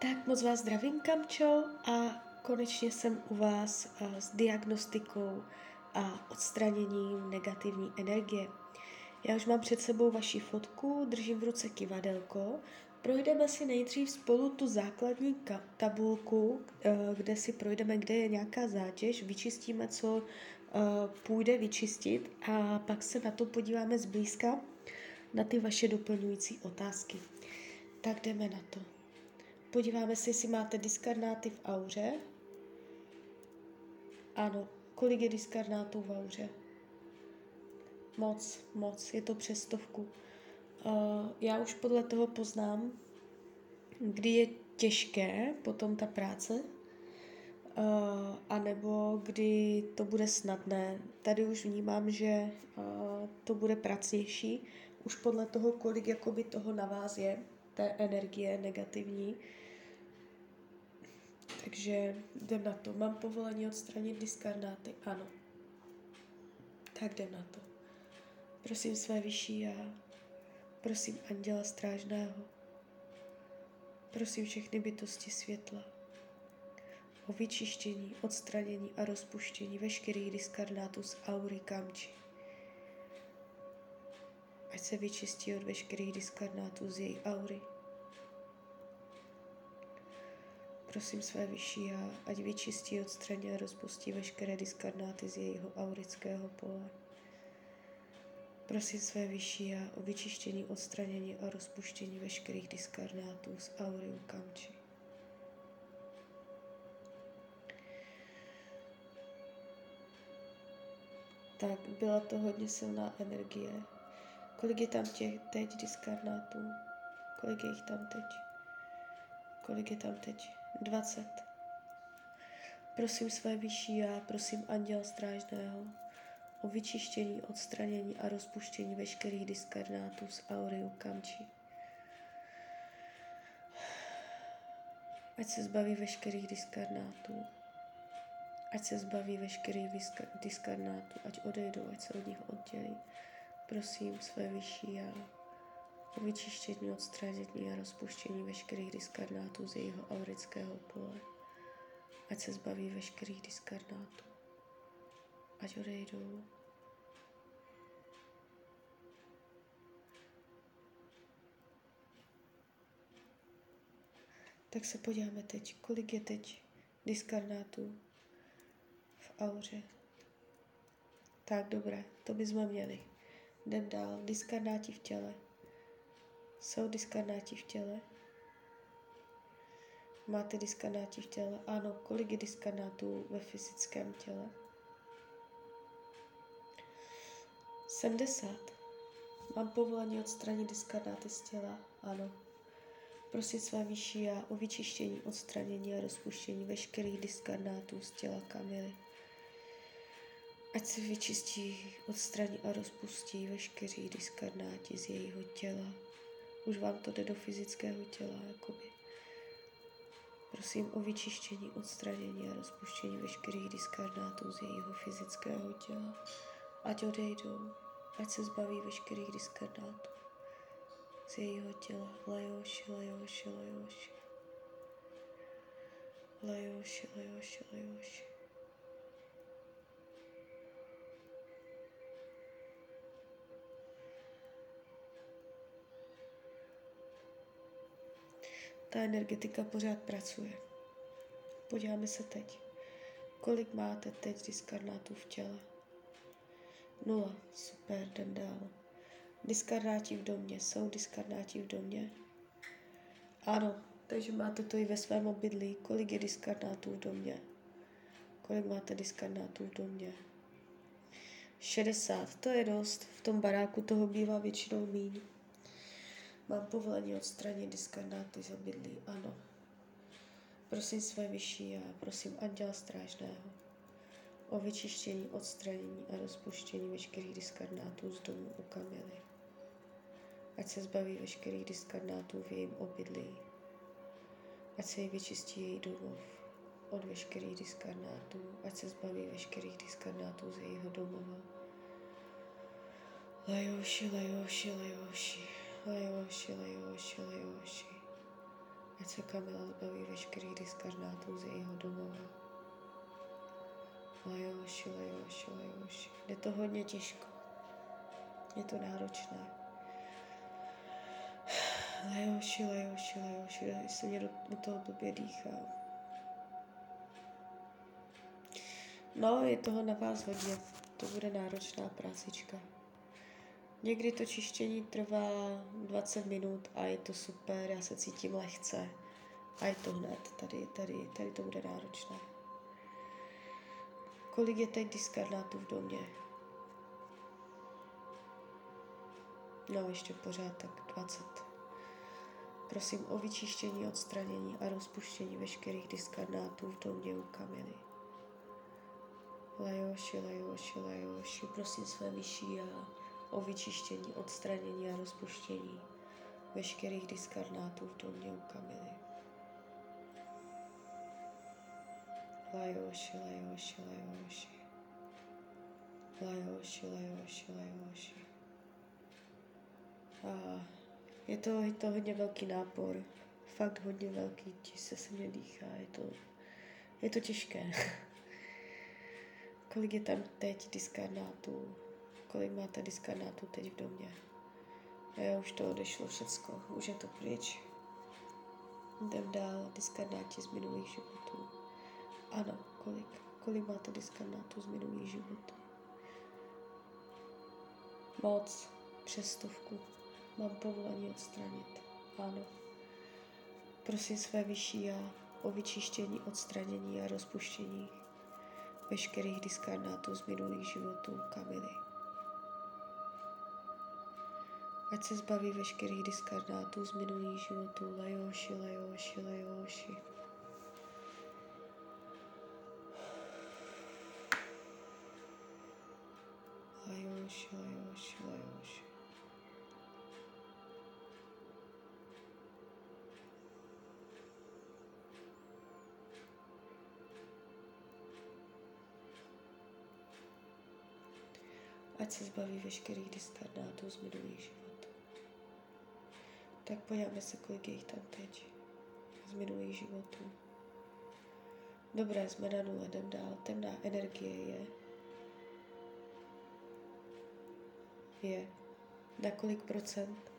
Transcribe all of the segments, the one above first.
Tak moc vás zdravím, Kamčo, a konečně jsem u vás s diagnostikou a odstraněním negativní energie. Já už mám před sebou vaši fotku, držím v ruce kivadelko. Projdeme si nejdřív spolu tu základní tabulku, e, kde si projdeme, kde je nějaká zátěž, vyčistíme, co e, půjde vyčistit a pak se na to podíváme zblízka na ty vaše doplňující otázky. Tak jdeme na to. Podíváme se, jestli máte diskarnáty v auře. Ano, kolik je diskarnátů v auře? Moc, moc, je to přes stovku. Uh, já už podle toho poznám, kdy je těžké potom ta práce, uh, anebo kdy to bude snadné. Tady už vnímám, že uh, to bude pracnější, už podle toho, kolik jakoby toho na vás je, té energie negativní. Takže jdem na to. Mám povolení odstranit diskarnáty? Ano. Tak jdem na to. Prosím své vyšší já. Prosím anděla strážného. Prosím všechny bytosti světla o vyčištění, odstranění a rozpuštění veškerých diskarnátů z aury kamči. Ať se vyčistí od veškerých diskarnátů z její aury. Prosím své vyšší já, ať vyčistí, odstraní a rozpustí veškeré diskarnáty z jejího aurického pole. Prosím své vyšší já o vyčištění, odstranění a rozpuštění veškerých diskarnátů z auriu kamči. Tak, byla to hodně silná energie. Kolik je tam těch teď diskarnátů? Kolik je jich tam teď? Kolik je tam teď? 20. Prosím své vyšší já, prosím anděl strážného o vyčištění, odstranění a rozpuštění veškerých diskarnátů z auriu kamči. Ať se zbaví veškerých diskarnátů. Ať se zbaví veškerých diskarnátů, ať odejdou, ať se od nich oddělí. Prosím své vyšší já o vyčištění, odstranění a rozpuštění veškerých diskarnátů z jejího aurického pole. Ať se zbaví veškerých diskarnátů. Ať odejdou. Tak se podíváme teď, kolik je teď diskarnátů v auře. Tak, dobré, to bychom měli. Jdem dál. Diskarnáti v těle. Jsou diskarnáti v těle? Máte diskarnáti v těle? Ano. Kolik je diskarnátů ve fyzickém těle? 70. Mám povolení odstranit diskarnáty z těla? Ano. Prosím své vyšší já o vyčištění, odstranění a rozpuštění veškerých diskarnátů z těla Kamily. Ať se vyčistí, odstraní a rozpustí veškerý diskarnáti z jejího těla. Už vám to jde do fyzického těla, jakoby. Prosím o vyčištění, odstranění a rozpuštění veškerých diskarnátů z jejího fyzického těla. Ať odejdou, ať se zbaví veškerých diskarnátů z jejího těla. Lajoši, lajoši, lajoši. Lajoši, lajoši, lajoši. Ta energetika pořád pracuje. Podíváme se teď. Kolik máte teď diskarnátů v těle? Nula. Super, jdem dál. Diskarnáti v domě. Jsou diskarnáti v domě? Ano, takže máte to i ve svém obydlí. Kolik je diskarnátů v domě? Kolik máte diskarnátů v domě? 60, to je dost. V tom baráku toho bývá většinou míň. Mám povolení odstranit diskarnáty z obydlí, ano. Prosím své vyšší a prosím anděla strážného o vyčištění, odstranění a rozpuštění veškerých diskarnátů z domu u Kamily. Ať se zbaví veškerých diskarnátů v jejím obydlí. Ať se jí vyčistí její domov od veškerých diskarnátů. Ať se zbaví veškerých diskarnátů z jejího domova. Lajoši, lajoši, lajoši. Lajoši, lajoši, lajoši. Ať se Kamila zbaví veškerých diskarnátů z jejího domova. Lajoši, lajoši, lajoši. Jde to hodně těžko. Je to náročné. Lajoši, lajoši, lajoši. Se mě do, do toho blbě dýchá. No, je toho na vás hodně. To bude náročná prácička. Někdy to čištění trvá 20 minut a je to super, já se cítím lehce. A je to hned, tady, tady, tady to bude náročné. Kolik je teď diskarnátů v domě? No, ještě pořád tak 20. Prosím o vyčištění, odstranění a rozpuštění veškerých diskarnátů v domě u Kamily. Lajoši, lajoši, lajoši, prosím své vyšší a o vyčištění, odstranění a rozpuštění veškerých diskarnátů v domě u Kamily. Lajoši, lajoši, lajoši. Lajoši, lajoši, lajoši. A je to, je to hodně velký nápor. Fakt hodně velký, se se mě dýchá. Je to, je to těžké. Kolik je tam teď diskarnátů? Kolik máte diskarnátů teď v domě? Jo, už to odešlo všecko, už je to pryč. Jdem dál, diskarnáti z minulých životů. Ano, kolik? Kolik máte diskarnátů z minulých životů? Moc, přes stovku. Mám povolení odstranit. Ano. Prosím své vyšší já o vyčištění, odstranění a rozpuštění veškerých diskarnátů z minulých životů Kamily. Ať se zbaví veškerých diskarnátů z minulých životů Lajoši, Lajoši, Lajoši. Lajoši, Lajoši, Lajoši. ať se zbaví veškerých diskarnátů z minulých životů. Tak podíváme se, kolik je jich tam teď z minulých životů. Dobré, jsme na nule, jdem dál. Temná energie je. Je. Na kolik procent?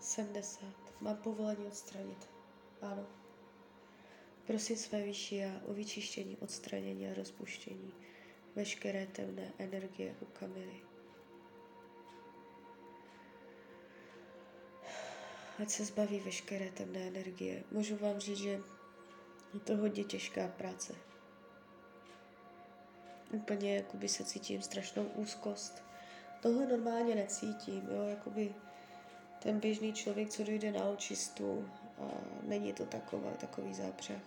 Sedmdesát. Mám povolení odstranit. Ano. Prosím své vyšší a o vyčištění, odstranění a rozpuštění veškeré temné energie u Kamily. Ať se zbaví veškeré temné energie. Můžu vám říct, že je to hodně těžká práce. Úplně jakoby se cítím strašnou úzkost. Tohle normálně necítím, jo, jakoby ten běžný člověk, co dojde na očistu, a není to taková, takový zápřeh.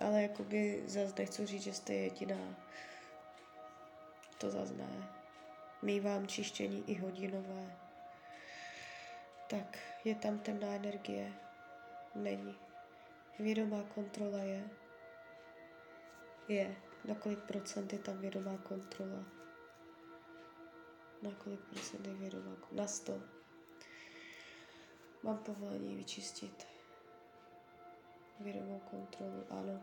Ale jakoby zase nechci říct, že jste jediná. To zase ne. Mývám čištění i hodinové. Tak, je tam temná energie? Není. Vědomá kontrola je? Je. Na kolik procent je tam vědomá kontrola? Na kolik procent je vědomá kontrola? Na sto. Mám povolení vyčistit vědomou kontrolu, ano.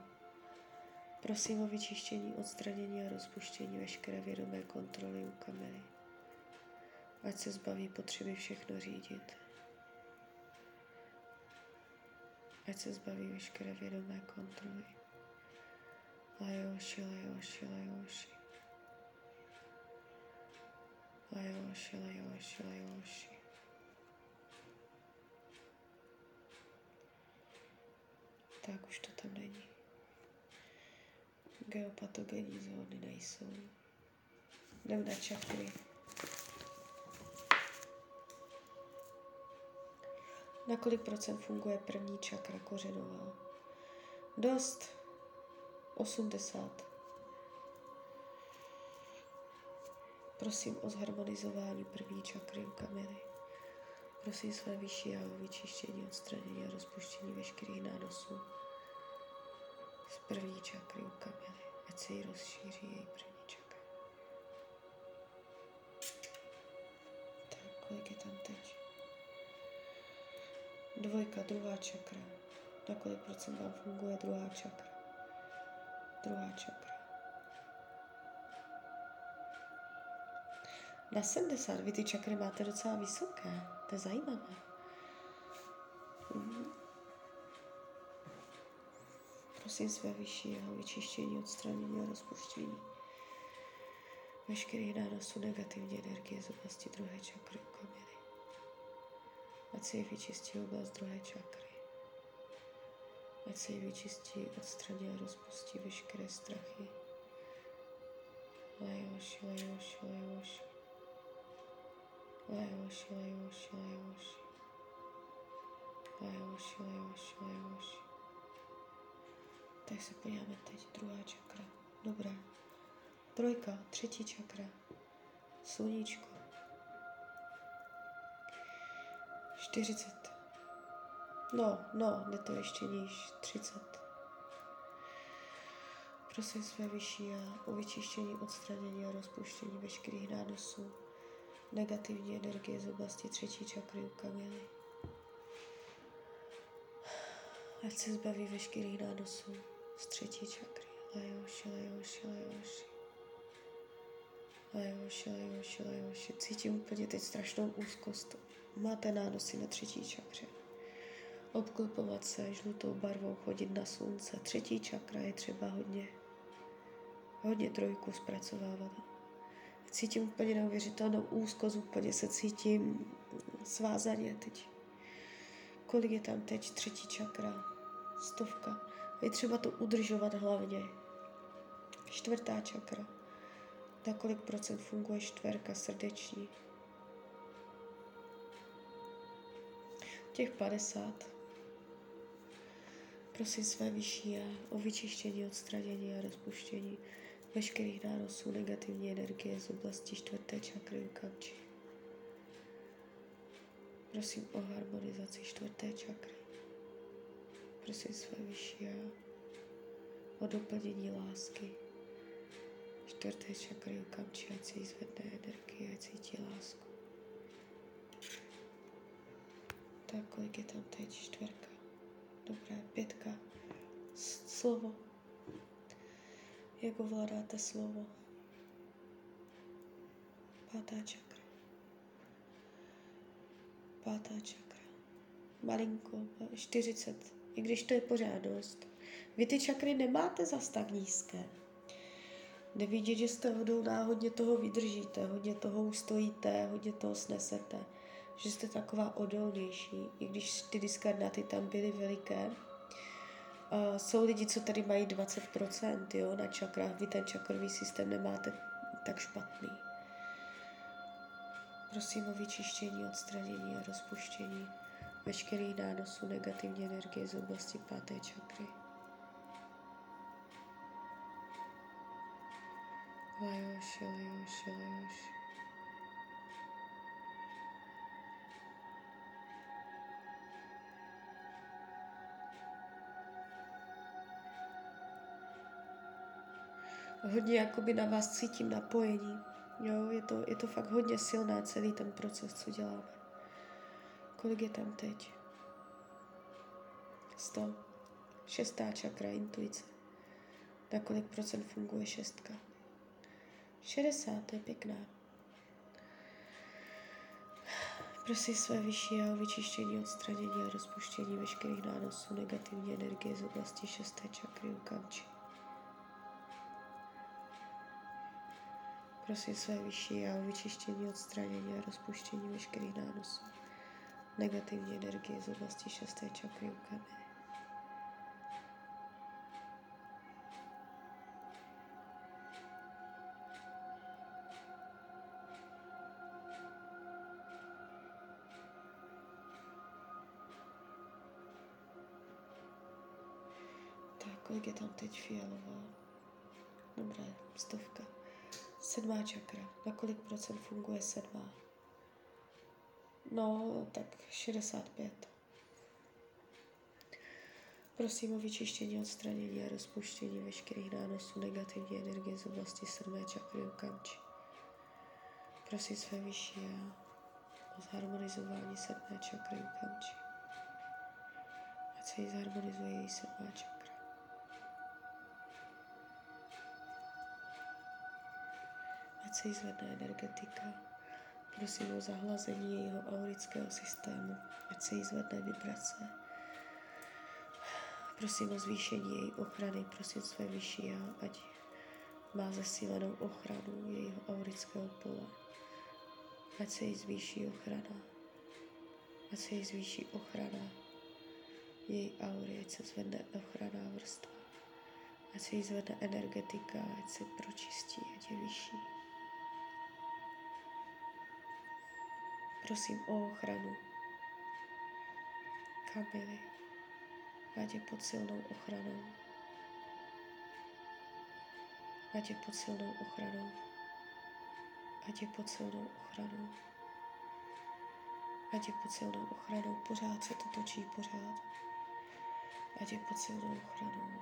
Prosím o vyčištění, odstranění a rozpuštění veškeré vědomé kontroly u kamery. Ať se zbaví potřeby všechno řídit. Ať se zbaví veškeré vědomé kontroly. Lajoši, lajoši, lajoši. Lajoši, lajoši, lajoši. Tak už to tam není. Geopatogenní zóny nejsou. Jdem na čakry. Na kolik procent funguje první čakra kořenová? Dost. 80. Prosím o zharmonizování první čakry u kameny. Prosím své vyšší a o vyčištění, odstranění a rozpuštění veškerých nánosů z první čakry u kamily. ať se jí rozšíří její první čakra. Tak, kolik je tam teď? Dvojka, druhá čakra. Na kolik procent vám funguje druhá čakra? Druhá čakra. Na 70 vy ty čakry máte docela vysoké. To je zajímavé. Mhm. Prosím své vyšší jeho vyčištění, odstranění a rozpuštění veškerých nánosů negativní energie z oblasti druhé čakry kamily. Ať se jí vyčistí oblast druhé čakry. Ať se jí vyčistí, odstraní a rozpustí veškeré strachy. Lajoši, lajoši, lajoši. Lajoši, lajoši, lajoši. Lajoši, lajoši, lajoši. Tak se podíváme teď. Druhá čakra. Dobrá. Trojka, třetí čakra. Sluníčko. 40. No, no, jde to ještě níž. 30. Prosím své vyšší a o vyčištění, odstranění a rozpuštění veškerých nánosů negativní energie z oblasti třetí čakry u kamily. Ať se zbaví veškerých nánosů z třetí čakry. Lajoši, lajoši, lajoši. Lajoši, lajoši, lajoši. Cítím úplně teď strašnou úzkost. Máte nánosy na třetí čakře. Obklopovat se žlutou barvou, chodit na slunce. Třetí čakra je třeba hodně, hodně trojku zpracovávat. Cítím úplně neuvěřitelnou úzkost, úplně se cítím svázaně teď. Kolik je tam teď? Třetí čakra, stovka. Je třeba to udržovat hlavně. Čtvrtá čakra. Na kolik procent funguje čtverka srdeční? Těch 50. Prosím své vyšší a o vyčištění, odstranění a rozpuštění veškerých nánosů negativní energie z oblasti čtvrté čakry u. Prosím o harmonizaci čtvrté čakry. Prosím své vyšší o doplnění lásky. Čtvrté čakry u kamči, ať si zvedne energie, ať cítí lásku. Tak, kolik je tam teď? Čtvrka. Dobré, pětka. Slovo. Jak ovládáte slovo? Pátá čakra. Pátá čakra. Malinko, 40. I když to je pořád dost. Vy ty čakry nemáte zas tak nízké. Nevidět, že jste hodou hodně toho vydržíte, hodně toho ustojíte, hodně toho snesete. Že jste taková odolnější, i když ty diskarnáty tam byly veliké, Uh, jsou lidi, co tady mají 20% jo, na čakrách. Vy ten čakrový systém nemáte tak špatný. Prosím o vyčištění, odstranění a rozpuštění veškerých nánosů negativní energie z oblasti páté čakry. Lajoši, lajoši, lajoši. hodně jakoby na vás cítím napojení. Jo, je to, je to fakt hodně silné celý ten proces, co děláme. Kolik je tam teď? 100. Šestá čakra, intuice. Na kolik procent funguje šestka? 60, to je pěkná. Prosím své vyšší a vyčištění, odstranění a rozpuštění veškerých nánosů negativní energie z oblasti šesté čakry u kamči. Prosím své vyšší a vyčištění, odstranění a rozpuštění veškerých nánosů. Negativní energie z oblasti šesté čakry u kolik je tam teď fialová? Dobré, stovka. Sedmá čakra. Na kolik procent funguje sedmá? No, tak 65. Prosím o vyčištění, odstranění a rozpuštění veškerých nánosů negativní energie z oblasti sedmé čakry u kanči. Prosím své vyšší a o zharmonizování sedmé čakry u kanči. Ať se jí zharmonizuje její sedmá čakra. Ať se jí zvedne energetika. Prosím o zahlazení jejího aurického systému. Ať se jí zvedne vibrace Prosím o zvýšení její ochrany, prosím své vyšší já, ať má zesílenou ochranu jejího aurického pole. Ať se jí zvýší ochrana. Ať se jí zvýší ochrana její aury, ať se zvedne ochranná vrstva. Ať se jí zvedne energetika, ať se pročistí, ať je vyšší. Prosím o ochranu. Kamily ať je pod silnou ochranou. Ať je pod silnou ochranou. Ať je pod silnou ochranou. Ať je pod silnou ochranou. Pořád se to točí, pořád. Ať je pod silnou ochranou.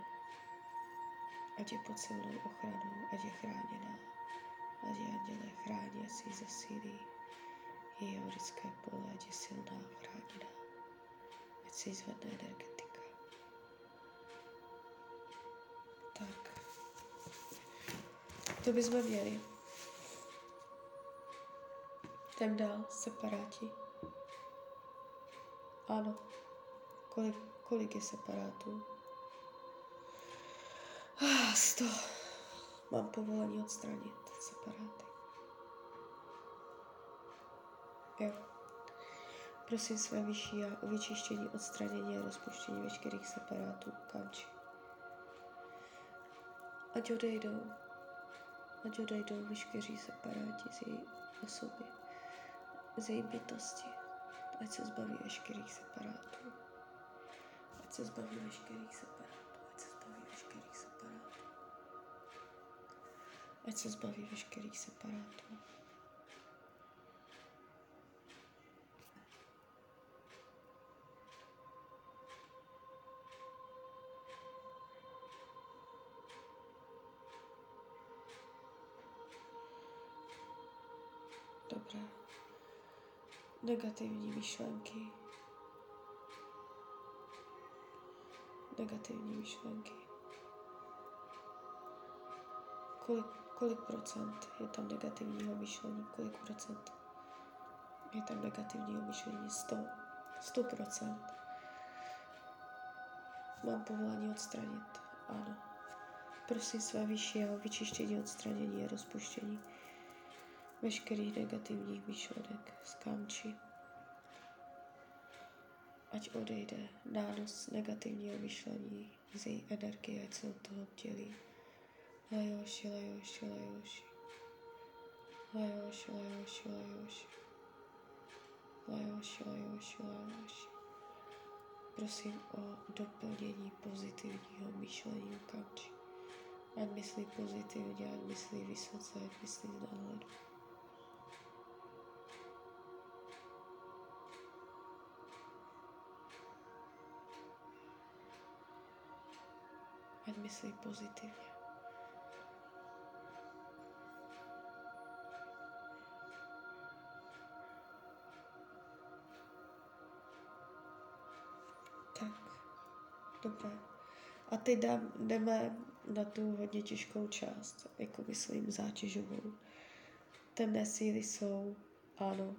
Ať je pod silnou ochranou. Ať je chráněná. Ať je anděle chrání, ať si zesílí její aurické pole, ať je silná, chráněná. Ať si zvedne energie. Tak. To bychom měli. Jdem dál, separáti. Ano. Kolik, kolik je separátů? Ah, sto. Mám povolení odstranit separáty. Prosím své vyšší a o vyčištění, odstranění a rozpuštění veškerých separátů. Kanči ať odejdou, ať odejdou veškeří separáti z její osoby, z její bytosti, ať se zbaví veškerých separátů, ať se zbaví veškerých separátů, ať se zbaví veškerých separátů, ať se zbaví veškerých separátů. Negativní myšlenky. Negativní myšlenky. Kolik, kolik procent je tam negativního myšlení? Kolik procent je tam negativního myšlení? 100. 100 procent. Mám povolání odstranit. Ano. Prosím své vyšší o vyčištění, odstranění a rozpuštění veškerých negativních myšlenek z kamči. Ať odejde nános negativního myšlení z její energie, ať se od toho oddělí. Lajoši, lajoši, lajoši. Lajoši, lajoši, lajoši. Lajoši, lajoši, lajoši. Prosím o doplnění pozitivního myšlení kamči. Ať myslí pozitivně, ať myslí vysoce, ať myslí náhledu. Ať myslí pozitivně. Tak, dobré. A teď dám, jdeme na tu hodně těžkou část, jako myslím zátěžovou. Temné síly jsou, ano.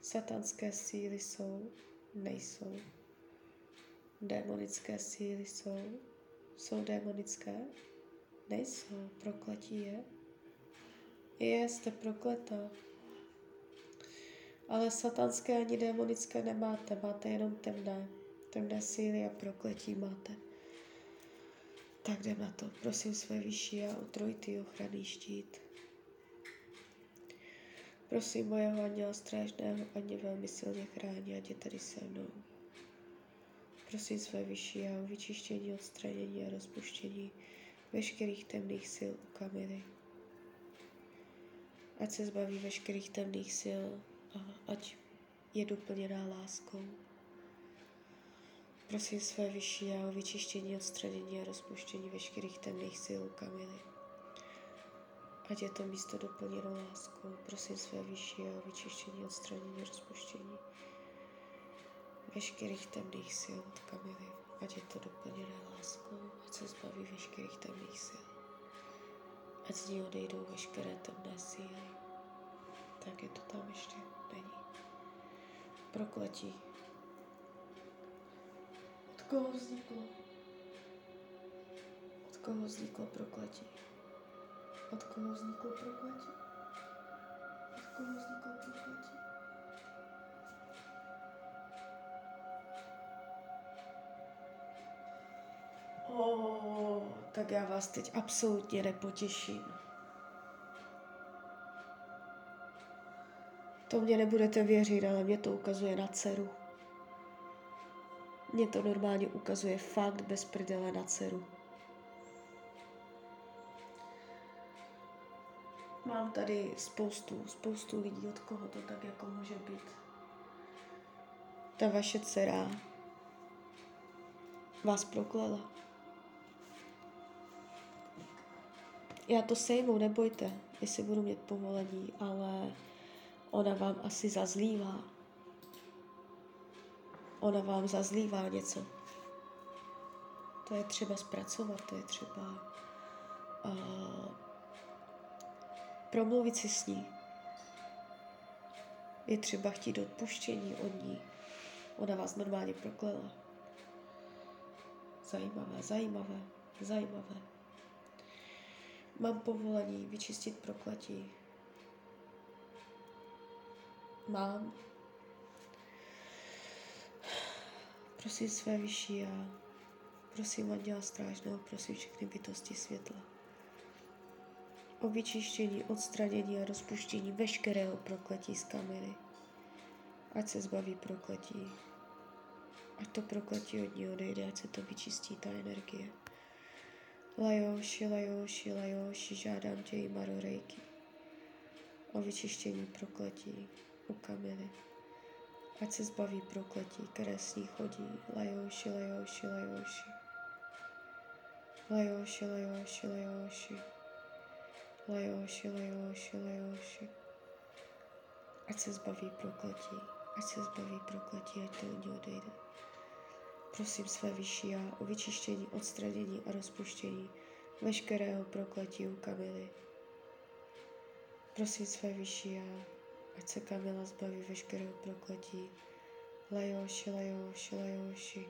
Satanské síly jsou, nejsou. Démonické síly jsou, jsou démonické? Nejsou. Prokletí je? Je, jste. Ale satanské ani démonické nemáte, máte jenom temné. Temné síly a prokletí máte. Tak jdem na to. Prosím své vyšší a o trojitý ochranný štít. Prosím mojeho anděla strážného, mě velmi silně chrání, ať je tady se mnou. Prosím své vyšší a o vyčištění, odstranění a rozpuštění veškerých temných sil u kamily. Ať se zbaví veškerých temných sil a ať je doplněná láskou. Prosím své vyšší já o vyčištění, odstranění a rozpuštění veškerých temných sil Kamily. Ať je to místo doplněno láskou. Prosím své vyšší a o vyčištění, odstranění a rozpuštění veškerých temných sil od Kamily. Ať je to doplněné láskou, ať se zbaví veškerých temných sil. Ať z ní odejdou veškeré temné síly. Tak je to tam ještě není. Prokletí koho vzniklo? Od koho vzniklo prokletí? Od koho vzniklo prokletí? Od koho vzniklo prokletí? Oh, tak já vás teď absolutně nepotěším. To mě nebudete věřit, ale mě to ukazuje na dceru. Mě to normálně ukazuje fakt bez prdele na dceru. Mám tady spoustu, spoustu lidí, od koho to tak jako může být. Ta vaše dcera vás proklela. Já to sejmu, nebojte, jestli budu mít povolení, ale ona vám asi zazlívá ona vám zazlívá něco. To je třeba zpracovat, to je třeba uh, promluvit si s ní. Je třeba chtít odpuštění od ní. Ona vás normálně proklela. Zajímavé, zajímavé, zajímavé. Mám povolení vyčistit prokletí. Mám Prosím své vyšší já, prosím Anděla Strážného, prosím všechny bytosti světla. O vyčištění, odstranění a rozpuštění veškerého prokletí z kamery. Ať se zbaví prokletí. Ať to prokletí od ní odejde, ať se to vyčistí, ta energie. Lajoši, lajoši, lajoši, žádám tě i Marorejky o vyčištění prokletí u kamily ať se zbaví prokletí, které s ní chodí. Lajoši, lajoši, lajoši. Lajoši, lajoši, lajoši. Lajoši, lajoši, lajoši. Ať se zbaví prokletí, ať se zbaví prokletí, ať to od odejde. Prosím své vyšší já o vyčištění, odstranění a rozpuštění veškerého prokletí u Kamily. Prosím své vyšší já ať se Kamila zbaví veškerého prokletí. Lajoši, lajoši, lajoši.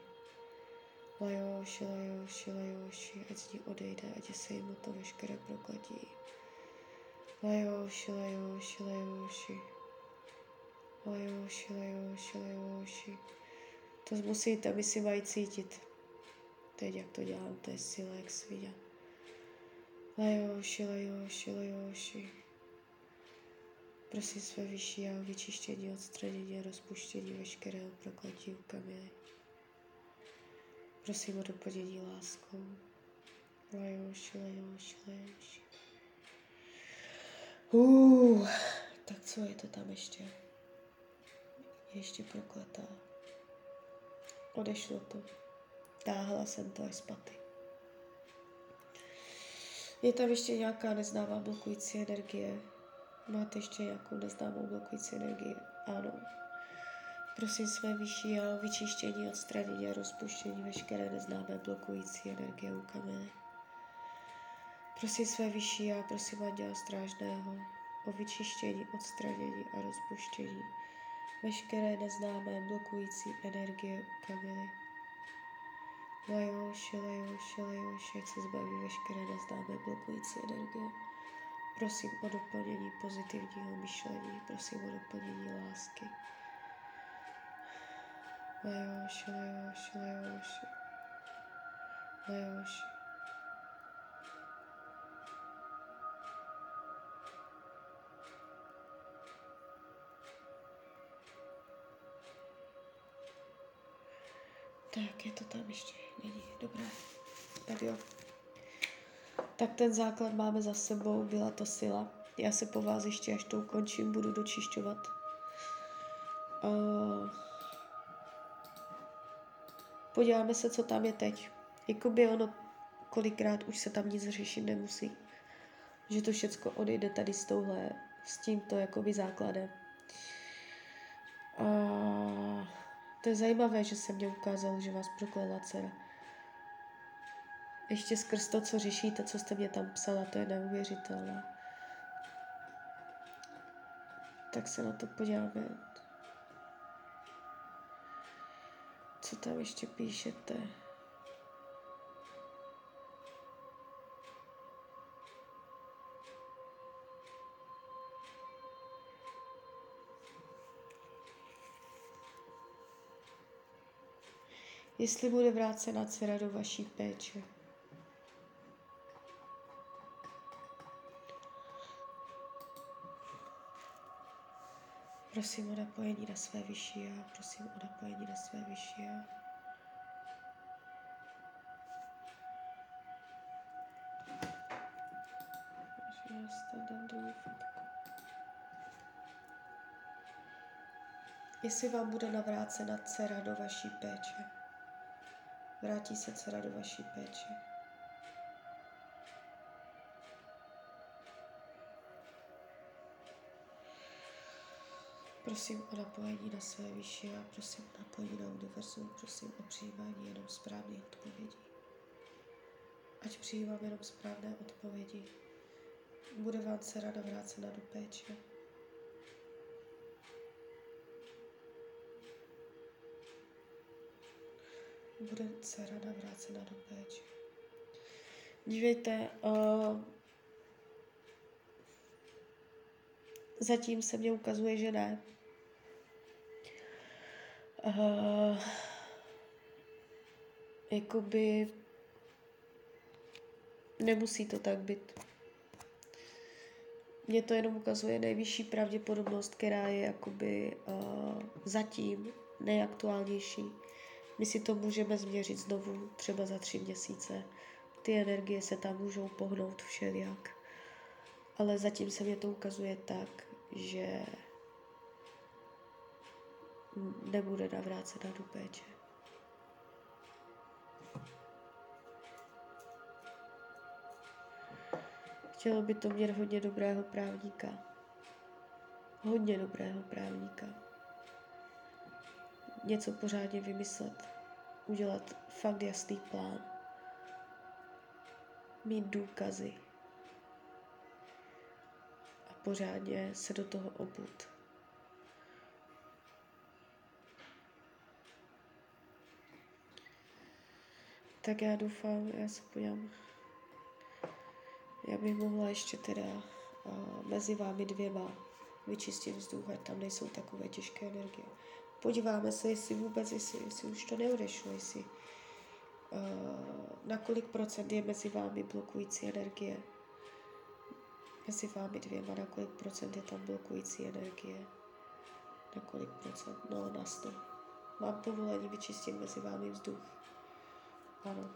Lajoši, lajoši, lajoši, ať z ní odejde, ať se jim to veškeré prokletí. Lajoši, lajoši, lajoši. Lajoši, lajoši, lajoši. To musíte, my si mají cítit. Teď, jak to dělám, to je sila jak svině. Lajoši, lajoši, lajoši. Prosím své vyšší a o vyčištění, odstranění a rozpuštění veškerého prokletí u Kamily. Prosím o doplnění láskou. Lajoši, lajoši, lajoši. Uh, tak co je to tam ještě? Ještě prokletá. Odešlo to. Táhla jsem to až spaty. Je tam ještě nějaká neznámá blokující energie, Máte ještě nějakou neznámou blokující energii? Ano. Prosím své vyšší a vyčištění, odstranění a rozpuštění veškeré neznámé blokující energie u kamene. Prosím své vyšší a prosím Anděla Strážného o vyčištění, odstranění a rozpuštění veškeré neznámé blokující energie u kameny. Lajoši, lajoši, lajoši, ať se zbaví veškeré neznámé blokující energie. Prosím o doplnění pozitivního myšlení, prosím o doplnění lásky. Lajoši, lajoši, lajoši. Lajoši. Tak, je to tam ještě. Není. Dobré. Tak jo tak ten základ máme za sebou, byla to sila. Já se po vás ještě, až to ukončím, budu dočišťovat. Uh, Podíváme se, co tam je teď. Jakoby ono kolikrát už se tam nic řešit nemusí. Že to všecko odejde tady s touhle, s tímto jakoby základem. A to je zajímavé, že se mě ukázalo, že vás proklela dcera. Ještě skrz to, co řešíte, co jste mě tam psala, to je neuvěřitelné. Tak se na to podíváme. Co tam ještě píšete? Jestli bude vrácena dcera do vaší péče. Prosím o napojení na své vyšší já, prosím o napojení na své vyšší já. Jestli vám bude navrácena dcera do vaší péče, vrátí se dcera do vaší péče. Prosím o napojení na své vyšší a prosím o napojení na univerzum, prosím o přijímání jenom správných odpovědí. Ať přijímám jenom správné odpovědi. Bude vám dcera navrácena do péče. Bude dcera navrácena do péče. Dívejte, uh, zatím se mně ukazuje, že ne. Uh, jakoby nemusí to tak být. Mně to jenom ukazuje nejvyšší pravděpodobnost, která je jakoby uh, zatím nejaktuálnější. My si to můžeme změřit znovu třeba za tři měsíce. Ty energie se tam můžou pohnout všelijak. Ale zatím se mě to ukazuje tak, že nebude navrácena do péče. Chtělo by to mít hodně dobrého právníka. Hodně dobrého právníka. Něco pořádně vymyslet. Udělat fakt jasný plán. Mít důkazy. A pořádně se do toho obut. Tak já doufám, já se podívám. Já bych mohla ještě teda uh, mezi vámi dvěma vyčistit vzduch, ať tam nejsou takové těžké energie. Podíváme se, jestli vůbec, jestli, jestli už to neodešlo, jestli uh, na kolik procent je mezi vámi blokující energie. Mezi vámi dvěma, na kolik procent je tam blokující energie. Na kolik procent? No, na 100. Mám povolení vyčistit mezi vámi vzduch. Ano.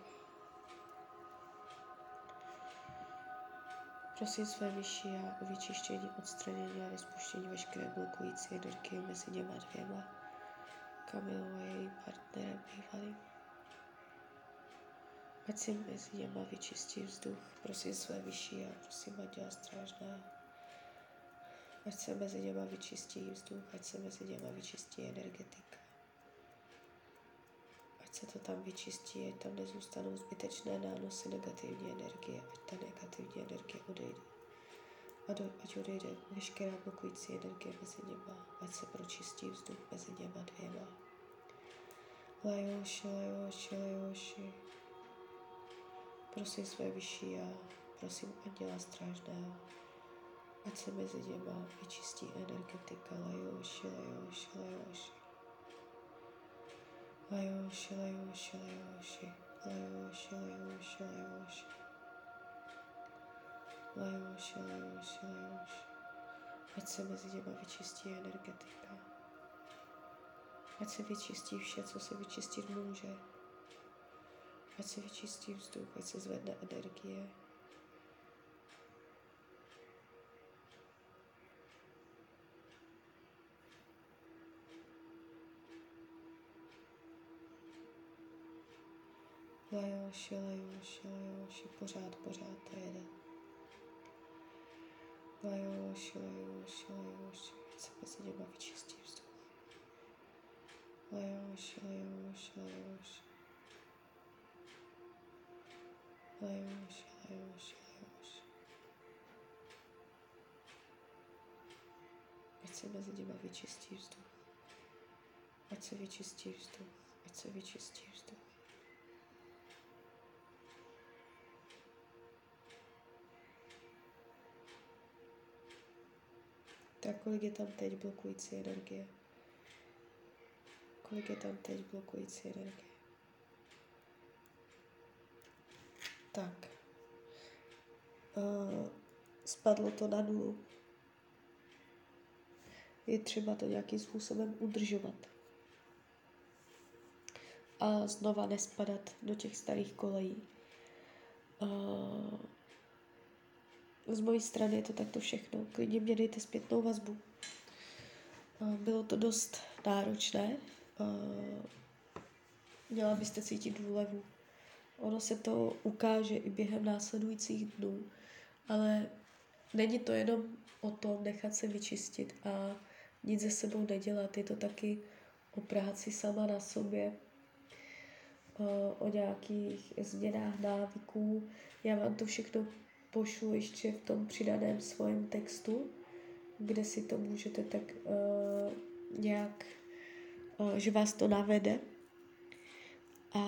Prosím své vyšší a vyčištění, odstranění a rozpuštění veškeré blokující energie mezi něma dvěma, Kamilou a jejím partnerem bývalým. Ať si mezi něma vyčistí vzduch, prosím své vyšší a prosím Anděla Strážná. Ať se mezi něma vyčistí vzduch, ať se mezi něma vyčistí energetika se to tam vyčistí, ať tam nezůstanou zbytečné nánosy negativní energie, ať ta negativní energie odejde. A do, ať odejde veškerá blokující energie mezi něma, ať se pročistí vzduch mezi něma dvěma. Lajoši, lajoši, lajoši. Prosím své vyšší já, prosím Anděla Strážného, ať se mezi něma vyčistí energetika, lajoši, lajoši, lajoši. Lajoši, lajoši, lajoši, lajoši, lajoši, lajoši. Lajoši, lajoši, lajoši. Ať se mezi těma vyčistí energetika. Ať se vyčistí vše, co se vyčistit může. Ať se vyčistí vzduch, ať se zvedne energie. Lajoši, lajoši, lajoši, pořád, pořád to jede. Lajoši, lajoši, lajoši, se mezi něma vyčistí Lajoši, lajoši, lajoši. Lajoši, lajoši, lajoši. Ať se mezi něma vyčistí vzduch. Ať se vyčistí vzduch. Ať se vyčistí vzduch. Tak kolik je tam teď blokující energie? Kolik je tam teď blokující energie? Tak. Uh, spadlo to na nulu. Je třeba to nějakým způsobem udržovat. A znova nespadat do těch starých kolejí. Uh, z mojí strany je to takto všechno. Klidně mě dejte zpětnou vazbu. Bylo to dost náročné. Měla byste cítit úlevu. Ono se to ukáže i během následujících dnů, ale není to jenom o tom nechat se vyčistit a nic ze sebou nedělat. Je to taky o práci sama na sobě, o nějakých změnách návyků. Já vám to všechno pošlu ještě v tom přidaném svém textu, kde si to můžete tak uh, nějak, uh, že vás to navede. A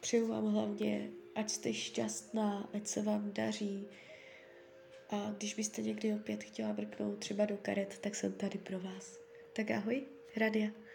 přeju vám hlavně, ať jste šťastná, ať se vám daří. A když byste někdy opět chtěla vrknout třeba do karet, tak jsem tady pro vás. Tak ahoj, Radia.